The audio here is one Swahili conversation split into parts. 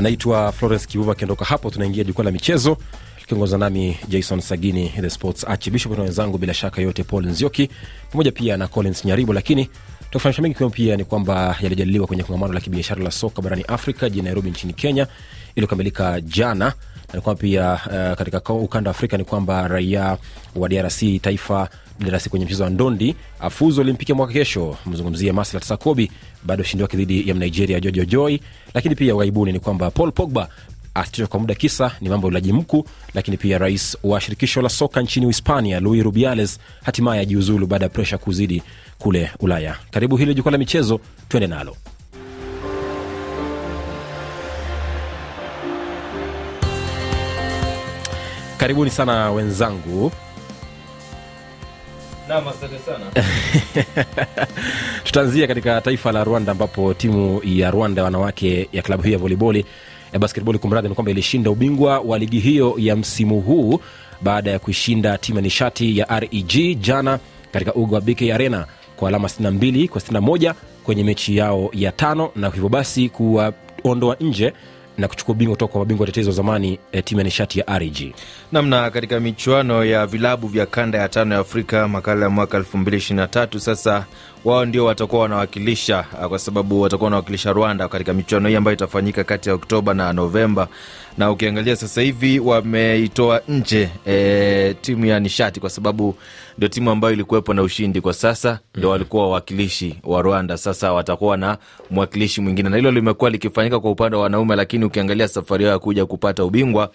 anaitwa Florence Kivuva. Akiondoka hapo, tunaingia jukwaa la michezo likiongoza nami Jason Sagini, the sports archbishop, na wenzangu bila shaka yote Paul Nzioki pamoja pia na Collins Nyaribo. Lakini tukufanyisha mengi kiwemo pia ni kwamba yalijadiliwa kwenye kongamano la kibiashara la soka barani Afrika jijini Nairobi nchini Kenya iliyokamilika jana na ni kwamba pia uh, katika ukanda wa Afrika ni kwamba raia wa DRC taifa DRC kwenye mchezo wa ndondi afuzu Olimpiki mwaka kesho. Mzungumzia Maslat Sakobi baada ya ushindi wake dhidi ya Mnigeria Jojo Joy. Lakini pia ughaibuni ni kwamba Paul Pogba asitishwa kwa muda, kisa ni mambo ya ulaji mkuu. Lakini pia rais wa shirikisho la soka nchini Uhispania Luis Rubiales hatimaye ajiuzulu baada ya presha kuzidi kule Ulaya. Karibu hili jukwaa la michezo, tuende nalo. Karibuni sana wenzangu. Tutaanzia katika taifa la Rwanda ambapo timu ya Rwanda wanawake ya klabu hiyo ya voleiboli ya basketball kumradhi, ni kwamba ilishinda ubingwa wa ligi hiyo ya msimu huu baada ya kuishinda timu ya nishati ya REG jana katika uga wa BK Arena kwa alama 62 kwa 61 kwenye mechi yao ya tano, na hivyo basi kuwaondoa nje na kuchukua ubingwa kutoka kwa mabingwa tetezi wa zamani eh, timu ya nishati ya RG. Namna katika michuano ya vilabu vya kanda ya tano ya Afrika makala ya mwaka 2023 sasa wao ndio watakuwa wanawakilisha ah, kwa sababu watakuwa wanawakilisha Rwanda katika michuano hii ambayo itafanyika kati ya Oktoba na Novemba. Na ukiangalia sasa hivi wameitoa nje e, timu ya nishati kwa sababu ndio timu ambayo ilikuwepo na ushindi kwa sasa, ndio walikuwa wawakilishi wa Rwanda. Sasa watakuwa na mwakilishi mwingine, na hilo limekuwa likifanyika kwa upande wa wanaume, lakini ukiangalia safari yao ya kuja kupata ubingwa,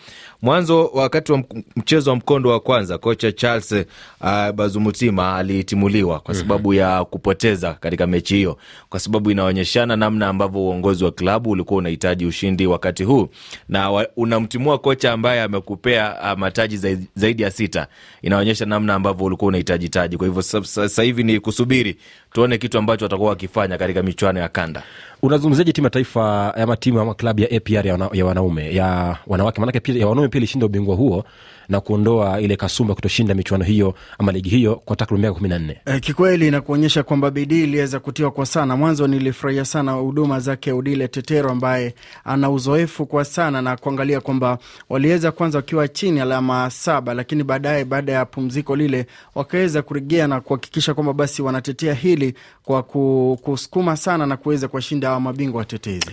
mwanzo wakati wa mchezo wa mkondo wa kwanza, kocha Charles uh, Bazumutima alitimuliwa kwa sababu ya kupoteza katika mechi hiyo, kwa sababu inaonyeshana namna ambavyo uongozi wa klabu ulikuwa unahitaji ushindi wakati huu, na wa, unamtimua kocha ambaye amekupea uh, mataji zaidi, zaidi ya sita, inaonyesha namna ambavyo ulikuwa unahitaji taji. Kwa hivyo sasa hivi ni kusubiri tuone kitu ambacho watakuwa wakifanya katika michuano ya kanda. Unazungumziaje timu ya taifa ama timu ama klabu ya APR ya, wana, ya wanaume ya wanawake? Maanake ya wanaume pia ilishinda ubingwa huo na kuondoa ile kasumba kutoshinda michuano hiyo ama ligi hiyo kwa takriban miaka kumi na nne. E, kikweli na kuonyesha kwamba bidii iliweza kutiwa kwa sana. Mwanzo nilifurahia sana huduma zake Udile Tetero ambaye ana uzoefu kwa sana, na kuangalia kwamba waliweza kwanza wakiwa chini alama saba, lakini baadaye baada ya pumziko lile wakaweza kurejea na kuhakikisha kwamba basi wanatetea hili kwa kusukuma sana na kuweza kuwashinda hawa mabingwa watetezi.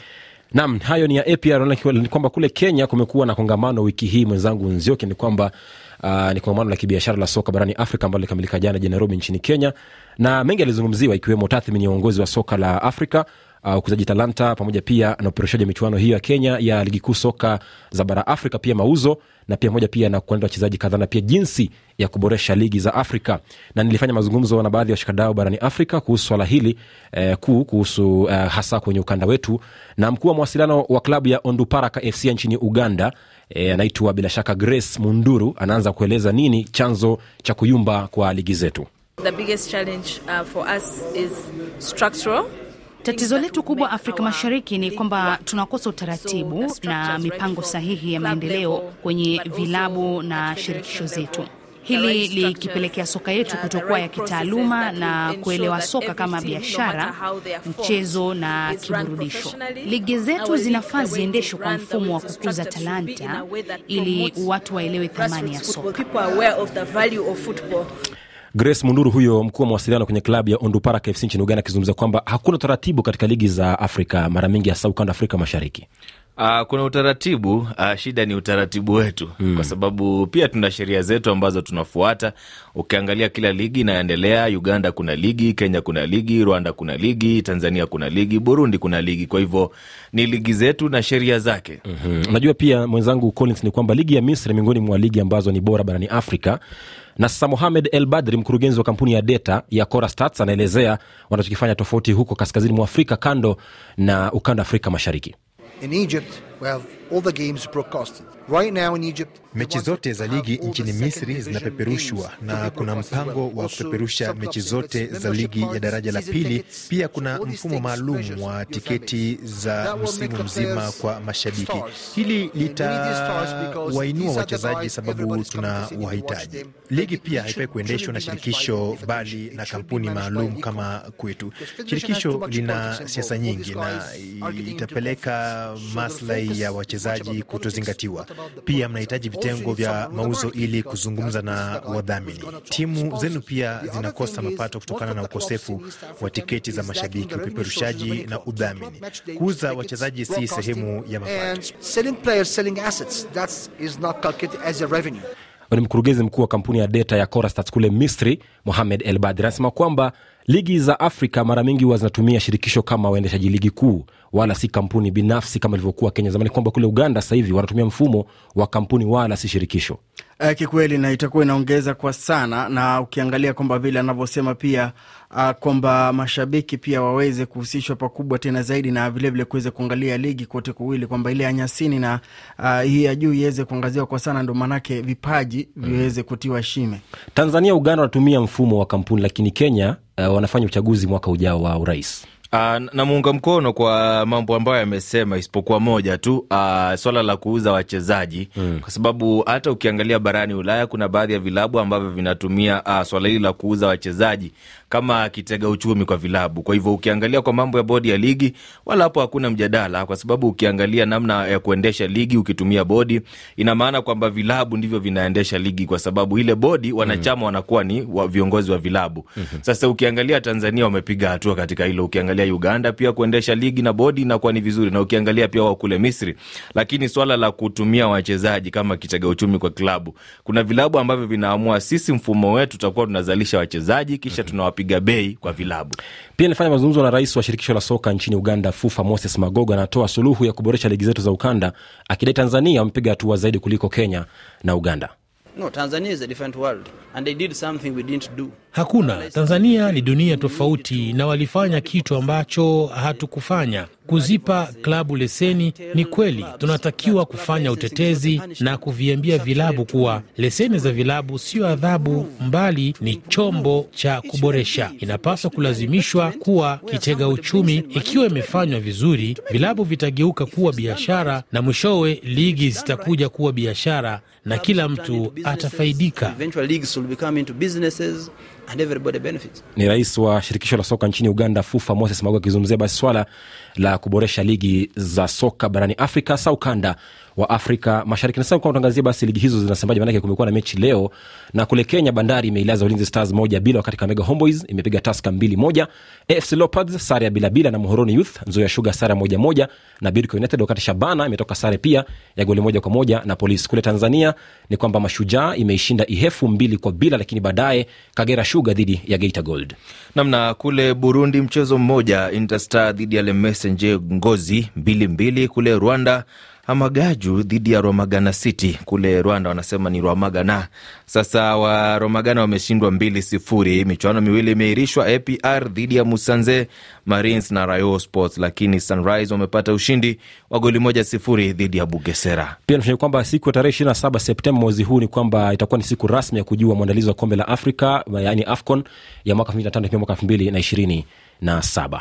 Nam, hayo ni ya APR. Ni kwamba kule Kenya kumekuwa na kongamano wiki hii, mwenzangu Nzioki, ni kwamba uh, ni kongamano la kibiashara la soka barani Afrika ambalo likamilika jana jijini Nairobi nchini Kenya, na mengi yalizungumziwa ikiwemo tathmini ya uongozi wa soka la Afrika ukuzaji uh, talanta pamoja pia na upeperushaji wa michuano hiyo ya Kenya ya ligi kuu soka za bara Afrika, pia mauzo na pia moja pia na kuandaa wachezaji kadhaa na pia jinsi ya kuboresha ligi za Afrika. Na nilifanya mazungumzo na baadhi ya washikadau barani Afrika kuhusu swala hili eh, kuu kuhusu eh, hasa kwenye ukanda wetu, na mkuu wa mawasiliano wa klabu ya Onduparaka FC nchini Uganda anaitwa eh, bila shaka Grace Munduru, anaanza kueleza nini chanzo cha kuyumba kwa ligi zetu. The biggest challenge, uh, for us is structural. Tatizo letu kubwa Afrika Mashariki ni kwamba tunakosa utaratibu na mipango sahihi ya maendeleo kwenye vilabu na shirikisho zetu. Hili likipelekea soka yetu kutokuwa ya kitaaluma na kuelewa soka kama biashara, mchezo na kiburudisho. Ligi zetu zinafaa ziendeshwe kwa mfumo wa kukuza talanta ili watu waelewe thamani ya soka. Grace Munduru huyo mkuu wa mawasiliano kwenye klabu ya Onduparaka FC nchini Uganda akizungumza kwamba hakuna utaratibu katika ligi za Afrika mara mingi hasa ukanda Afrika Mashariki. Uh, kuna utaratibu uh, shida ni utaratibu wetu mm. Kwa sababu pia tuna sheria zetu ambazo tunafuata. Ukiangalia kila ligi inayoendelea, Uganda kuna ligi, Kenya kuna ligi, Rwanda kuna ligi, Tanzania kuna ligi, Burundi kuna ligi. Kwa hivyo ni ligi zetu na sheria zake. mm-hmm. Najua pia mwenzangu Collins, ni kwamba ligi ya Misri miongoni mwa ligi ambazo ni bora barani Afrika na sasa Mohamed El Badri, mkurugenzi wa kampuni ya data ya Cora Stats, anaelezea wanachokifanya tofauti huko kaskazini mwa Afrika, kando na ukanda Afrika Mashariki. In Egypt, we have all the games broadcasted. Right now in Egypt, mechi zote za ligi nchini Misri zinapeperushwa na kuna mpango wa kupeperusha mechi zote za ligi ya daraja la pili. Pia kuna mfumo maalum wa tiketi za msimu mzima kwa mashabiki. Hili litawainua wachezaji sababu tuna wahitaji. Ligi pia haifai kuendeshwa na shirikisho bali na kampuni maalum kama kwetu. Shirikisho lina siasa nyingi na itapeleka maslahi ya wachezaji kutozingatiwa. Pia mnahitaji vitengo vya mauzo ili kuzungumza na wadhamini. Timu zenu pia zinakosa mapato kutokana na ukosefu wa tiketi za mashabiki, upeperushaji na udhamini. Kuuza wachezaji si sehemu ya mapato. And selling players, selling assets, that is not calculated as a revenue. ni mkurugenzi mkuu wa kampuni ya data ya Corastat kule Misri, Mohamed El Badri anasema kwamba ligi za Afrika mara mingi huwa zinatumia shirikisho kama waendeshaji ligi kuu, wala si kampuni binafsi kama ilivyokuwa Kenya zamani, kwamba kule Uganda sasa hivi wanatumia mfumo wa kampuni wala si shirikisho. Uh, kikweli na itakuwa inaongeza kwa sana, na ukiangalia kwamba vile anavyosema pia uh, kwamba mashabiki pia waweze kuhusishwa pakubwa tena zaidi, na vilevile kuweza kuangalia ligi kote kuwili, kwamba ile ya nyasini na uh, hii ya juu iweze kuangaziwa kwa sana, ndo maanake vipaji viweze kutiwa shime. Tanzania, Uganda wanatumia mfumo wa kampuni, lakini Kenya uh, wanafanya uchaguzi mwaka ujao wa urais. Uh, namuunga mkono kwa mambo ambayo yamesema, isipokuwa moja tu, uh, swala la kuuza wachezaji mm. Kwa sababu hata ukiangalia barani Ulaya kuna baadhi ya vilabu ambavyo vinatumia uh, swala hili la kuuza wachezaji kama kitega uchumi kwa vilabu. Kwa hivyo ukiangalia kwa mambo ya bodi ya ligi, wala hapo hakuna mjadala, kwa sababu ukiangalia namna ya kuendesha ligi ukitumia bodi, ina maana kwamba vilabu ndivyo vinaendesha ligi, kwa sababu ile bodi wanachama wanakuwa ni wa viongozi wa vilabu. Sasa ukiangalia Tanzania wamepiga hatua katika hilo, ukiangalia Uganda pia kuendesha ligi na bodi inakuwa ni vizuri, na ukiangalia pia wao kule Misri. Lakini swala la kutumia wachezaji kama kitega uchumi kwa klabu, kuna vilabu ambavyo vinaamua, sisi mfumo wetu tutakuwa tunazalisha wachezaji kisha tunawapiga bei kwa vilabu. Pia nilifanya mazungumzo na rais wa shirikisho la soka nchini Uganda, FUFA, Moses Magogo, anatoa suluhu ya kuboresha ligi zetu za ukanda, akidai Tanzania wamepiga hatua zaidi kuliko Kenya na Uganda. No, Tanzania is a different world and they did something we didn't do. Hakuna. Tanzania ni dunia tofauti na walifanya kitu ambacho hatukufanya, kuzipa klabu leseni. Ni kweli tunatakiwa kufanya utetezi na kuviambia vilabu kuwa leseni za vilabu sio adhabu, mbali ni chombo cha kuboresha. Inapaswa kulazimishwa kuwa kitega uchumi. Ikiwa imefanywa vizuri, vilabu vitageuka kuwa biashara na mwishowe ligi zitakuja kuwa biashara na kila mtu atafaidika. And everybody benefits. Ni rais wa shirikisho la soka nchini Uganda, FUFA, Moses Magu akizungumzia basi swala la kuboresha ligi za soka barani Afrika, hasa ukanda wa Afrika Mashariki. Nasema kwa tuangazia basi ligi hizo zinasemaje, maanake kumekuwa na mechi leo, na kule Kenya Bandari imeilaza Ulinzi Stars moja bila, wakati Kakamega Homeboys imepiga Taska mbili moja. AFC Leopards sare ya bilabila na Muhoroni Youth, Nzoia Sugar sare moja moja na Bidco United, wakati Shabana imetoka sare pia ya goli moja kwa moja na Polisi. Kule Tanzania ni kwamba Mashujaa imeishinda Ihefu mbili kwa bila, lakini baadaye Kagera Sugar dhidi ya Geita Gold. namna kule Burundi mchezo mmoja Interstar dhidi ya Lemesenje Ngozi mbili mbili. Kule Rwanda Amagaju dhidi ya Romagana City. Kule Rwanda wanasema ni Rwamagana. Sasa wa Romagana wameshindwa mbili sifuri. Michuano miwili imeirishwa, APR dhidi ya Musanze Marines na Rayo Sports, lakini Sunrise wamepata ushindi wa goli moja sifuri dhidi ya Bugesera. pia nafanya kwamba siku ya tarehe ishirini na saba septemba mwezi huu ni kwamba itakuwa ni siku rasmi ya kujua mwandalizi wa kombe la afrika yaani afcon ya mwaka 2025 pia mwaka 2027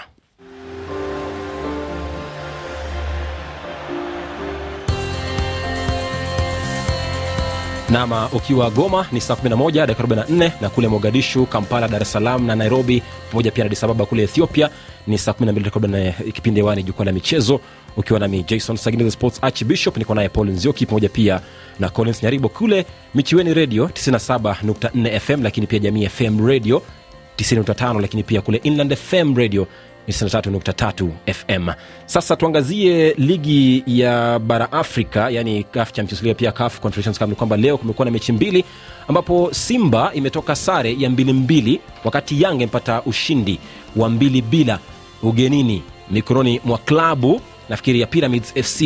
nama ukiwa goma ni saa 11 dakika 44 na kule mogadishu kampala dar es salaam na nairobi pamoja pia na Addis Ababa kule ethiopia ni saa 12 dakika 44 kipindi hewani jukwaa la michezo ukiwa nami jason sagini sports archbishop niko naye paul nzioki pamoja pia na collins nyaribo kule michiweni radio 97.4 fm lakini pia jamii fm radio 95 lakini pia kule inland fm radio 93.3 fm sasa tuangazie ligi ya bara afrika yani CAF Champions League pia CAF Confederations Cup ni kwamba leo kumekuwa na mechi mbili ambapo simba imetoka sare ya mbili mbili wakati yanga imepata ushindi wa mbili bila ugenini mikononi mwa klabu nafikiri ya pyramids fc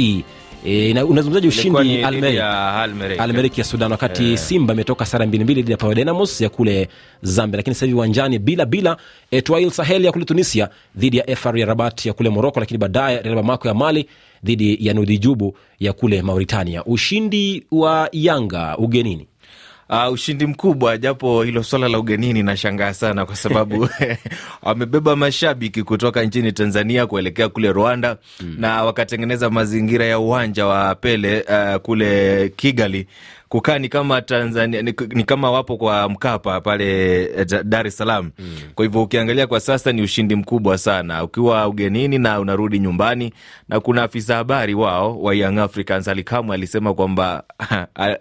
E, na- unazungumzaji ushindi dhidi ya almeriki ya sudan wakati simba imetoka sara mbili mbili dhidi ya Power Dynamos ya kule zambia lakini sasa hivi uwanjani bila bila etwail sahel ya kule tunisia dhidi ya fr ya rabat ya kule moroko lakini baadaye bamako ya mali dhidi ya nudhijubu ya kule mauritania. Ushindi wa yanga ugenini Uh, ushindi mkubwa japo hilo swala la ugenini nashangaa sana kwa sababu wamebeba mashabiki kutoka nchini Tanzania kuelekea kule Rwanda mm. na wakatengeneza mazingira ya uwanja wa Pele uh, kule Kigali kukaa ni kama Tanzania ni, ni kama wapo kwa Mkapa pale eh, Dar es Salaam. Kwa hivyo ukiangalia kwa sasa ni ushindi mkubwa sana ukiwa ugenini na unarudi nyumbani, na kuna afisa habari wao wa Young Africans Kamwe alisema kwamba Al-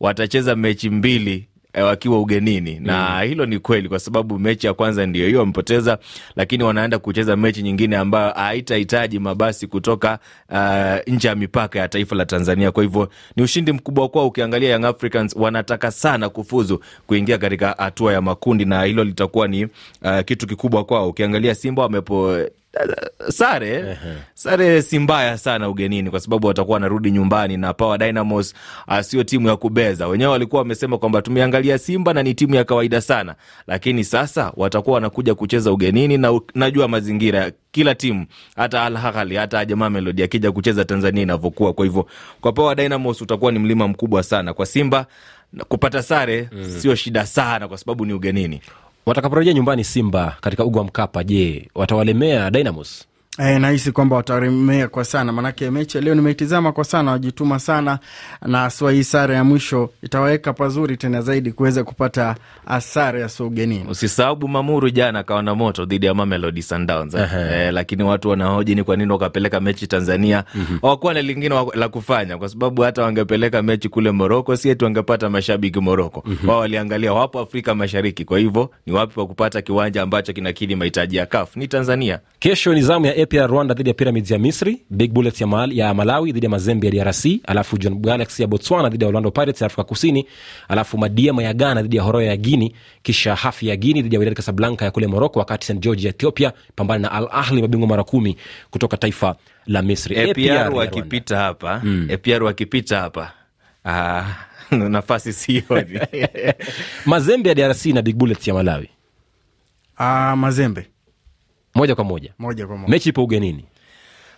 watacheza mechi mbili eh, wakiwa ugenini na hilo ni kweli, kwa sababu mechi ya kwanza ndio hiyo wamepoteza, lakini wanaenda kucheza mechi nyingine ambayo haitahitaji mabasi kutoka uh, nje ya mipaka ya taifa la Tanzania. Kwa hivyo ni ushindi mkubwa kwao. Ukiangalia Young Africans wanataka sana kufuzu kuingia katika hatua ya makundi, na hilo litakuwa ni uh, kitu kikubwa kwao. Ukiangalia Simba wamepo sare sare si mbaya sana ugenini, kwa sababu watakuwa wanarudi nyumbani na Power Dynamos uh, sio timu ya kubeza. Wenyewe walikuwa wamesema kwamba tumeangalia Simba na ni timu ya kawaida sana, lakini sasa watakuwa wanakuja kucheza ugenini, na najua mazingira kila timu hata Al Ahly hata Jamaa Mamelodi akija kucheza Tanzania inavyokuwa. Kwa hivyo kwa Power Dynamos utakuwa ni mlima mkubwa sana. Kwa Simba kupata sare sio shida sana, kwa sababu ni ugenini. Watakaporejea nyumbani simba katika uga wa mkapa je watawalemea dynamos E, nahisi kwamba wataremea kwa sana, maanake mechi ya leo nimeitizama kwa sana, wajituma sana, na swa hii sare ya mwisho itawaweka pazuri tena zaidi kuweza kupata sare ya ugenini. Usisahau Bumamuru jana akaona moto dhidi ya Mamelodi Sundowns eh. Eh, lakini watu wanahoji ni kwa nini wakapeleka mechi Tanzania. Hawakuwa na lingine la kufanya, kwa sababu hata wangepeleka mechi kule Moroko, si eti wangepata mashabiki Moroko. Wao waliangalia wapo Afrika Mashariki, kwa hivyo ni wapi pa kupata kiwanja ambacho kinakidhi mahitaji ya CAF ni Tanzania. kesho ni zamu ya APR Rwanda dhidi ya Pyramids ya Misri, Big Bullets ya, Mal, ya Malawi dhidi ya Mazembe ya DRC, alafu John Galaxy ya Botswana dhidi ya Orlando Pirates ya Afrika Kusini, alafu Madiema ya Ghana dhidi ya Horoya ya Guini, kisha Hafi ya Guini dhidi ya Wydad Casablanca ya kule Moroko, wakati St George ya Ethiopia pambana na Al Ahli, mabingwa mara kumi kutoka taifa la Misri. APR ya APR wakipita hapa APR wakipita hapa. Ah, nafasi sio Mazembe ya DRC na Big Bullets ya Malawi, Ah, Mazembe moja kwa moja, moja kwa moja. mechi ipo ugenini.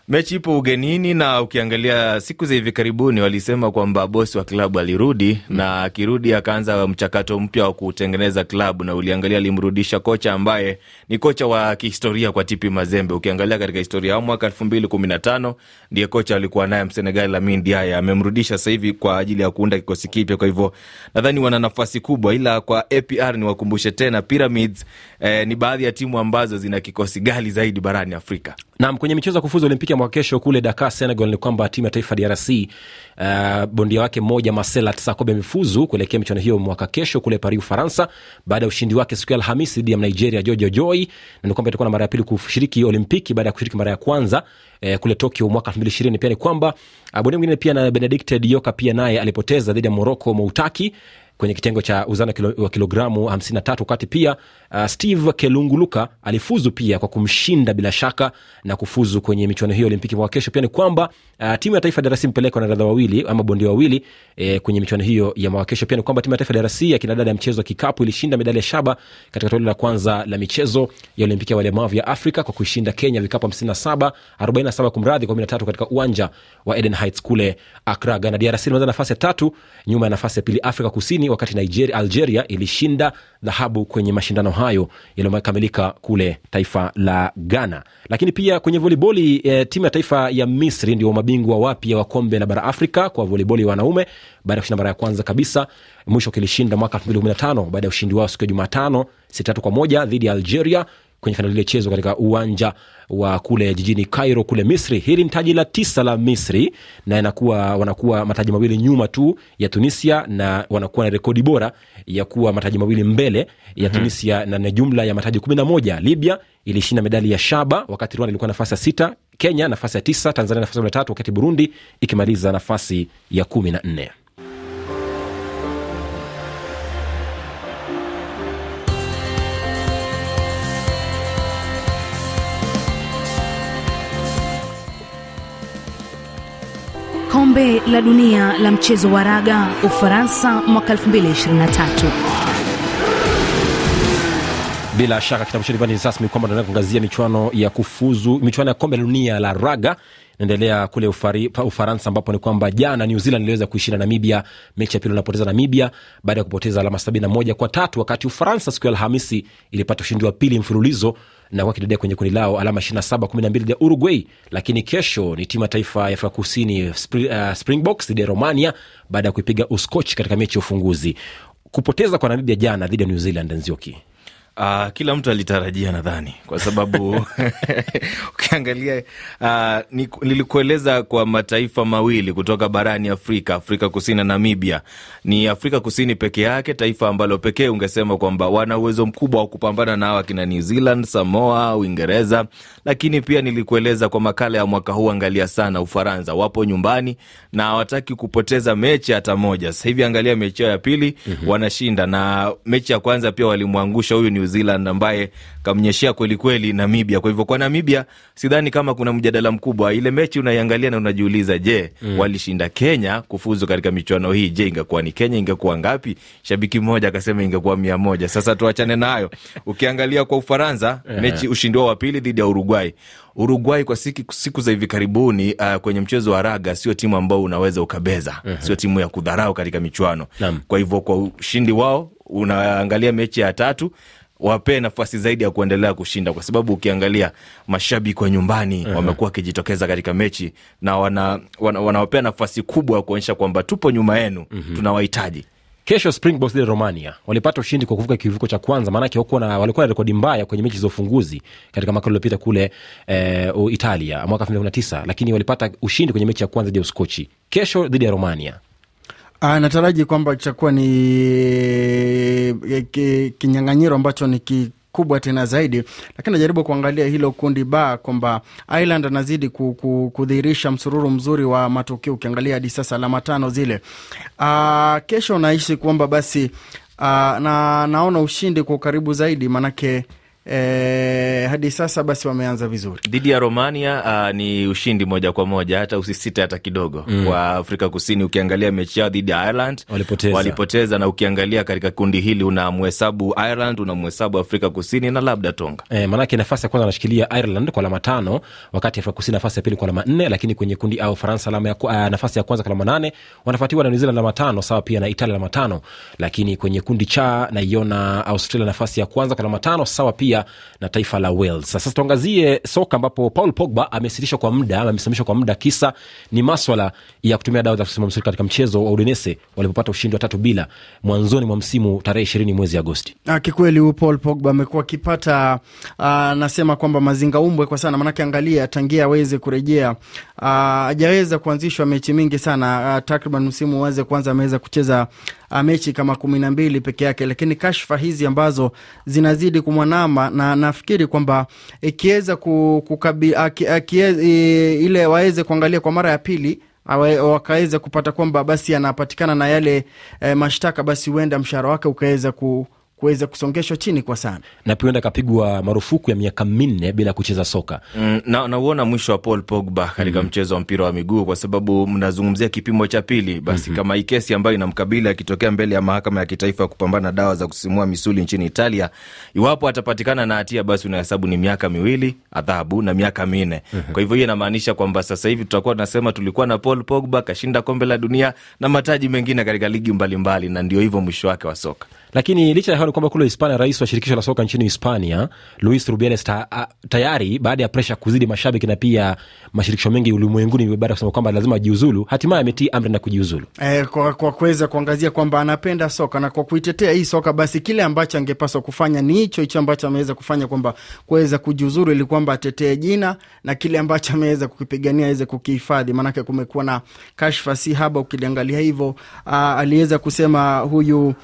Mechi ipo ugenini na ukiangalia siku za hivi karibuni walisema kwamba bosi wa klabu alirudi na akirudi akaanza mchakato mpya wa kutengeneza klabu na uliangalia alimrudisha kocha ambaye ni kocha wa kihistoria kwa TP mazembe. Ukiangalia katika historia yao mwaka elfu mbili kumi na tano ndiye kocha alikuwa naye msenegali Lamine diaye amemrudisha sasa hivi kwa ajili ya kuunda kikosi kipya. Kwa hivyo nadhani wana nafasi kubwa ila kwa apr niwakumbushe tena pyramids eh, ni baadhi ya timu ambazo zina kikosi gali zaidi barani afrika Nam, kwenye michezo ya kufuzu Olimpiki ya mwaka kesho kule Dakar, Senegal, ni kwamba timu ya taifa DRC uh, bondia wake mmoja Marcel Atsakobe amefuzu kuelekea michuano hiyo mwaka kesho kule Paris, Ufaransa, baada ya ushindi wake siku ya Alhamisi dhidi ya Nigeria George Joy, na ni kwamba itakuwa na mara ya pili kushiriki Olimpiki baada ya kushiriki mara ya kwanza eh, kule Tokyo mwaka 2020. Pia ni kwamba uh, bondia mwingine pia na Benedict Dioka pia naye alipoteza dhidi ya Moroko Moutaki kwenye kitengo cha uzani wa kilogramu 53 wakati pia uh, steve kelunguluka alifuzu pia kwa kumshinda bila shaka na kufuzu kwenye michuano hiyo olimpiki mwaka kesho. Pia ni kwamba uh, timu ya taifa drc mpeleka wanariadha wawili ama bondia wawili eh, kwenye michuano hiyo ya mwaka kesho. Pia ni kwamba timu ya taifa drc ya kinadada ya mchezo wa kikapu ilishinda medali ya shaba katika toleo la kwanza la michezo ya olimpiki ya walemavu ya afrika kwa kuishinda kenya vikapu 57 47 kumradhi kwa 13 katika uwanja wa eden heights kule akra ghana. Drc limeweza nafasi ya tatu nyuma ya nafasi ya pili afrika kusini wakati Nigeria, algeria ilishinda dhahabu kwenye mashindano hayo yaliyokamilika kule taifa la ghana. Lakini pia kwenye voliboli e, timu ya taifa ya misri ndio mabingwa wapya wa kombe la bara afrika kwa voliboli ya wanaume baada ya kushinda mara ya kwanza kabisa. Mwisho kilishinda mwaka 2015 baada ya ushindi wao siku ya jumatano sitatu kwa moja dhidi ya algeria kwenye fainali iliyochezwa katika uwanja wa kule jijini Cairo kule Misri. Hili ni taji la tisa la Misri na inakuwa wanakuwa mataji mawili nyuma tu ya Tunisia na wanakuwa na rekodi bora ya kuwa mataji mawili mbele ya Tunisia na na jumla ya mataji kumi na moja. Libya ilishinda medali ya shaba wakati Rwanda ilikuwa nafasi ya sita, Kenya nafasi ya tisa, Tanzania nafasi ya tatu, wakati Burundi ikimaliza nafasi ya kumi na nne. Kombe la dunia la mchezo wa raga Ufaransa mwaka 2023. bila shaka kitabu chetu ni rasmi kwamba tunaenda kuangazia michuano ya kufuzu michuano ya kombe la dunia la raga inaendelea kule ufari, ufaransa ambapo ni kwamba jana new zealand iliweza kuishinda namibia mechi ya pili unapoteza namibia baada ya kupoteza alama 71 kwa tatu wakati ufaransa siku ya alhamisi ilipata ushindi wa pili mfululizo na wakidedea kwenye kundi lao alama 27 12 dhidi ya uruguay. Lakini kesho ni timu ya taifa ya afrika kusini Spri, uh, springboks dhidi ya romania baada ya kuipiga uskochi katika mechi ya ufunguzi. Kupoteza kwa namibia jana dhidi ya new zealand nzioki Uh, kila mtu alitarajia nadhani kwa sababu ukiangalia uh, nilikueleza kwa mataifa mawili kutoka barani Afrika, Afrika Kusini na Namibia. Ni Afrika Kusini peke yake taifa ambalo pekee ungesema kwamba wana uwezo mkubwa wa kupambana na hawa kina New Zealand, Samoa, Uingereza. Lakini pia nilikueleza kwa makala ya mwaka huu, angalia sana Ufaransa, wapo nyumbani na hawataki kupoteza mechi hata moja. Sasa hivi angalia mechi yao ya pili mm-hmm. wanashinda, na mechi ya kwanza pia walimwangusha huyu New Zealand ambaye kamnyeshea kwelikweli Namibia. Kwa hivyo kwa Namibia sidhani kama kuna mjadala mkubwa. Ile mechi unaiangalia na unajiuliza, je, mm. walishinda Kenya kufuzu katika michuano hii? Je, ingekuwa ni Kenya ingekuwa ngapi? Shabiki mmoja akasema ingekuwa mia moja. Sasa tuachane nayo. Ukiangalia kwa Ufaransa mechi ushindi wao wa pili dhidi ya Uruguay. Uruguay kwa siku, siku za hivi karibuni uh, kwenye mchezo wa raga sio timu ambao unaweza ukabeza, uh-huh. sio timu ya kudharau katika michuano. Kwa hivyo kwa ushindi wao unaangalia mechi ya tatu wapee nafasi zaidi ya kuendelea kushinda, kwa sababu ukiangalia mashabiki wa nyumbani uh-huh. wamekuwa wakijitokeza katika mechi na wanawapea wana, wana nafasi kubwa ya kuonyesha kwamba tupo nyuma yenu, uh-huh. tunawahitaji kesho springboks dhidi ya romania walipata ushindi kwa kuvuka kivuko cha kwanza maanake na walikuwa na rekodi mbaya kwenye mechi za ufunguzi katika mwaka uliopita kule e, italia mwaka 2019 lakini walipata ushindi kwenye mechi ya kwanza dhidi ya uskochi kesho dhidi ya romania nataraji kwamba itakuwa ni e, kinyang'anyiro ambacho ni kikubwa tena zaidi, lakini najaribu kuangalia hilo kundi ba kwamba Ireland anazidi ku, ku, kudhihirisha msururu mzuri wa matokeo. Ukiangalia hadi sasa alama tano zile. Aa, kesho naishi kwamba basi aa, na naona ushindi kwa ukaribu zaidi maanake E, hadi sasa basi wameanza vizuri dhidi ya Romania. Uh, ni ushindi moja kwa moja, hata usisite hata kidogo mm. Kwa Afrika Kusini ukiangalia mechi yao dhidi ya Ireland walipoteza. walipoteza, na ukiangalia katika kundi hili unamhesabu Ireland, unamhesabu Afrika Kusini na labda Tonga eh, maanake nafasi ya kwanza anashikilia Ireland kwa alama tano, wakati Afrika Kusini nafasi ya pili kwa alama nne, lakini kwenye kundi au Faransa alama ya, uh, nafasi ya kwanza kwa alama nane, wanafuatiwa na New Zealand alama tano sawa pia na Italia alama tano, lakini kwenye kundi cha naiona Australia nafasi ya kwanza kwa alama tano sawa pia na taifa la Wales. Sasa tuangazie soka ambapo Paul Pogba amesitishwa kwa muda amesimamishwa kwa muda, kisa ni maswala ya kutumia dawa za kusimama misuli katika mchezo wa Udinese walipopata ushindi wa tatu bila mwanzoni mwa msimu tarehe ishirini mwezi Agosti. Kikweli huyu Paul Pogba amekuwa akipata nasema kwamba mazinga umbwe kwa sana, maanake angalia tangia aweze kurejea hajaweza kuanzishwa mechi mingi sana, takriban msimu uanze kwanza ameweza kucheza mechi kama kumi na mbili peke yake, lakini kashfa hizi ambazo zinazidi kumwanama na nafikiri kwamba ikiweza kukabi ile waweze kuangalia kwa mara ya pili wakaweza kupata kwamba basi anapatikana na yale e, mashtaka, basi huenda mshahara wake ukaweza ku kuweza kusongeshwa chini kwa sana na pia enda akapigwa marufuku ya miaka minne bila kucheza soka mm, na nauona mwisho wa Paul Pogba katika mm-hmm. mchezo wa mpira wa miguu, kwa sababu mnazungumzia kipimo cha pili. Basi mm-hmm. kama hii kesi ambayo inamkabili akitokea mbele ya mahakama ya kitaifa ya kupambana na dawa za kusimua misuli nchini Italia, iwapo atapatikana na hatia, basi unahesabu ni miaka miwili adhabu na miaka minne. mm-hmm. Kwa hivyo hiyo inamaanisha kwamba sasa hivi tutakuwa tunasema tulikuwa na Paul Pogba kashinda kombe la dunia na mataji mengine katika ligi mbalimbali mbali, na ndio hivyo mwisho wake wa soka lakini licha ya hayo ni kwamba kule Hispania, rais wa shirikisho la soka nchini Hispania Luis Rubiales ta, a, tayari baada ya presha kuzidi mashabiki na pia mashirikisho mengi ulimwenguni baada ya kusema kwamba lazima ajiuzulu, hatimaye ametii amri na kujiuzulu e, kwa, kwa kuweza kuangazia kwamba anapenda soka na kwa kuitetea hii soka, basi kile ambacho angepaswa kufanya ni hicho hicho ambacho ameweza kufanya, kwamba kuweza kujiuzulu ili kwamba atetee jina na kile ambacho ameweza kukipigania aweze kukihifadhi, maanake kumekuwa na kashfa si haba. Ukiliangalia hivyo, aliweza kusema huyu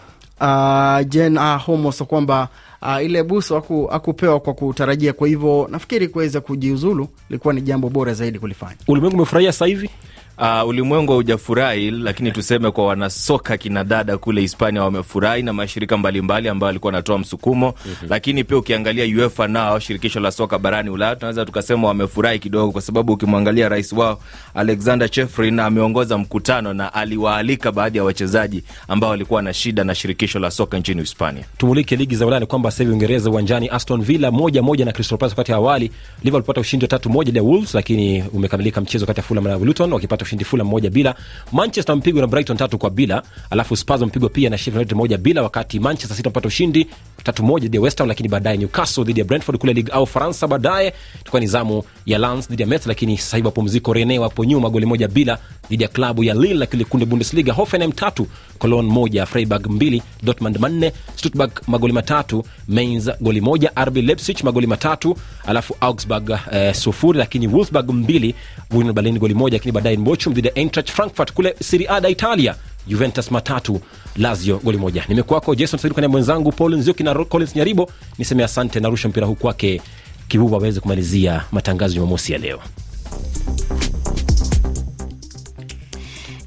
Uh, Jen uh, Homos kwamba uh, ile busu aku, akupewa kwa kutarajia. Kwa hivyo nafikiri kuweza kujiuzulu ilikuwa ni jambo bora zaidi kulifanya. Ulimwengu umefurahia sasa hivi. Uh, ulimwengu haujafurahi, lakini tuseme kwa wanasoka kinadada kule Hispania wamefurahi na mashirika mbalimbali ambayo alikuwa anatoa msukumo mm-hmm. Lakini pia ukiangalia UEFA nao shirikisho la soka barani Ulaya tunaweza tukasema wamefurahi kidogo, kwa sababu ukimwangalia rais wao Alexander Chefrin ameongoza mkutano na aliwaalika baadhi ya wachezaji ambao walikuwa na shida na shirikisho la soka nchini Hispania. Tumulike ligi za Ulaya ni kwamba sasa hivi Uingereza uwanjani Aston Villa moja moja na Crystal Palace. Wakati awali Liverpool alipata ushindi wa tatu moja ya Wolves, lakini umekamilika mchezo kati ya Fulham na Luton wakipata ushindi Fulham moja bila. Manchester mpigwa na Brighton tatu kwa bila, alafu Spurs mpigwa pia na Sheffield United moja bila, wakati Manchester City wamepata ushindi tatu moja dhidi ya West Ham, lakini baadaye Newcastle dhidi ya Brentford kule Ligue au Faransa. Baadaye itakuwa ni zamu ya Lens dhidi ya Metz, lakini sasa hivi mapumziko Rene wapo nyuma goli moja bila dhidi ya klabu ya Lille na kile kunde Bundesliga. Hoffenheim tatu Cologne moja Freiburg mbili Dortmund manne Stuttgart magoli matatu Mainz goli moja RB Leipzig magoli matatu alafu Augsburg eh, sufuri lakini Wolfsburg mbili Union Berlin goli moja lakini baadaye Bochum dhidi ya Eintracht Frankfurt kule Serie A Italia Juventus matatu Lazio goli moja. Nimekuwako Jason Said kwa mwenzangu Paul Nzioki na Collins Nyaribo, niseme asante, narusha mpira huu kwake Kibuba aweze kumalizia matangazo Jumamosi ya leo.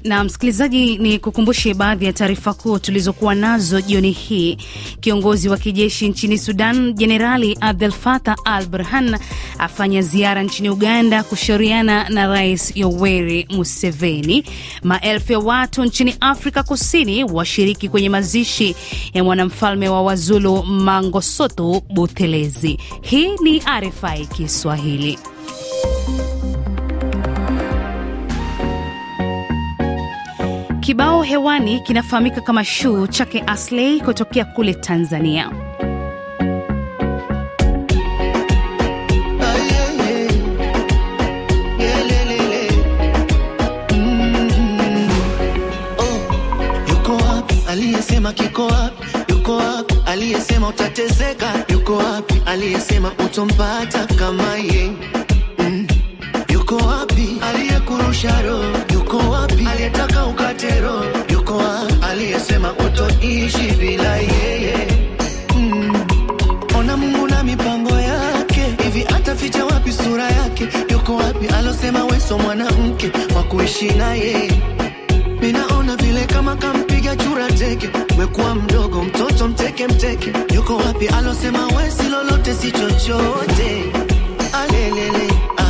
Na msikilizaji, ni kukumbushe baadhi ya taarifa kuu tulizokuwa nazo jioni hii. Kiongozi wa kijeshi nchini Sudan Jenerali Abdel Fattah al Burhan afanya ziara nchini Uganda kushauriana na Rais Yoweri Museveni. Maelfu ya watu nchini Afrika Kusini washiriki kwenye mazishi ya mwanamfalme wa Wazulu Mangosuthu Buthelezi. Hii ni RFI Kiswahili. Kibao hewani kinafahamika kama shuu chake Asley kutokea kule Tanzania. Aliyesema kiko wapi? Yuko wapi? Aliyesema utateseka? Yuko wapi? Aliyesema utompata kama ye? Mm. Yuko wapi? Aliyekurusha roho? Yuko ukate roho? Yuko? Aliyesema utoishi bila yeye? Mm. Ona Mungu na mipango yake, hivi ataficha wapi sura yake? Yuko wapi? Alosema weso mwanamke wa kuishi na yeye Minaona vile kama kampiga chura teke, umekuwa mdogo mtoto mteke mteke. Yuko wapi alosema wesi lolote si chochote? Alelele, ah.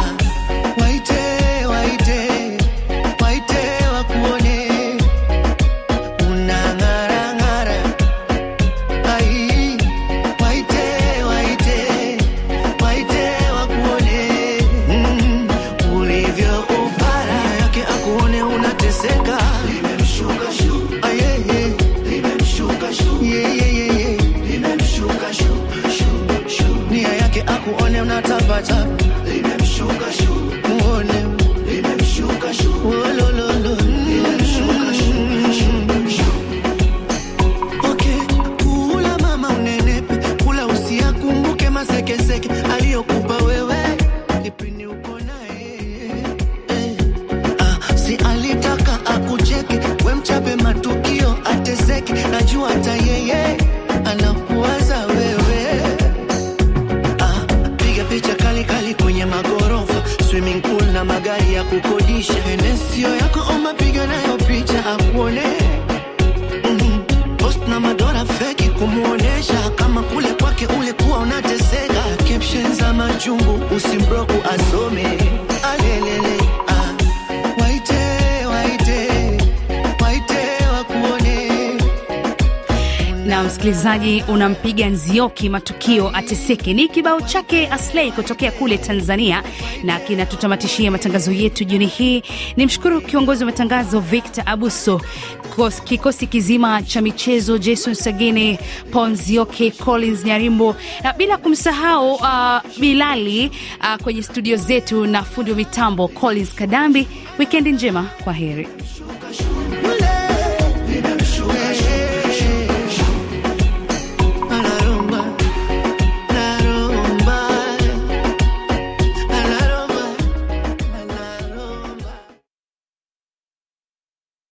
Na msikilizaji, unampiga Nzioki matukio ateseke, ni kibao chake Aslei kutokea kule Tanzania, na kinatutamatishia matangazo yetu jioni hii. Ni mshukuru kiongozi wa matangazo Victor Abuso, kos- kikosi kizima cha michezo Jason Sagini, Paul Collins Nyarimbo, na bila kumsahau uh, Bilali uh, kwenye studio zetu na fundi wa mitambo Collins Kadambi. Wikendi njema, kwa heri.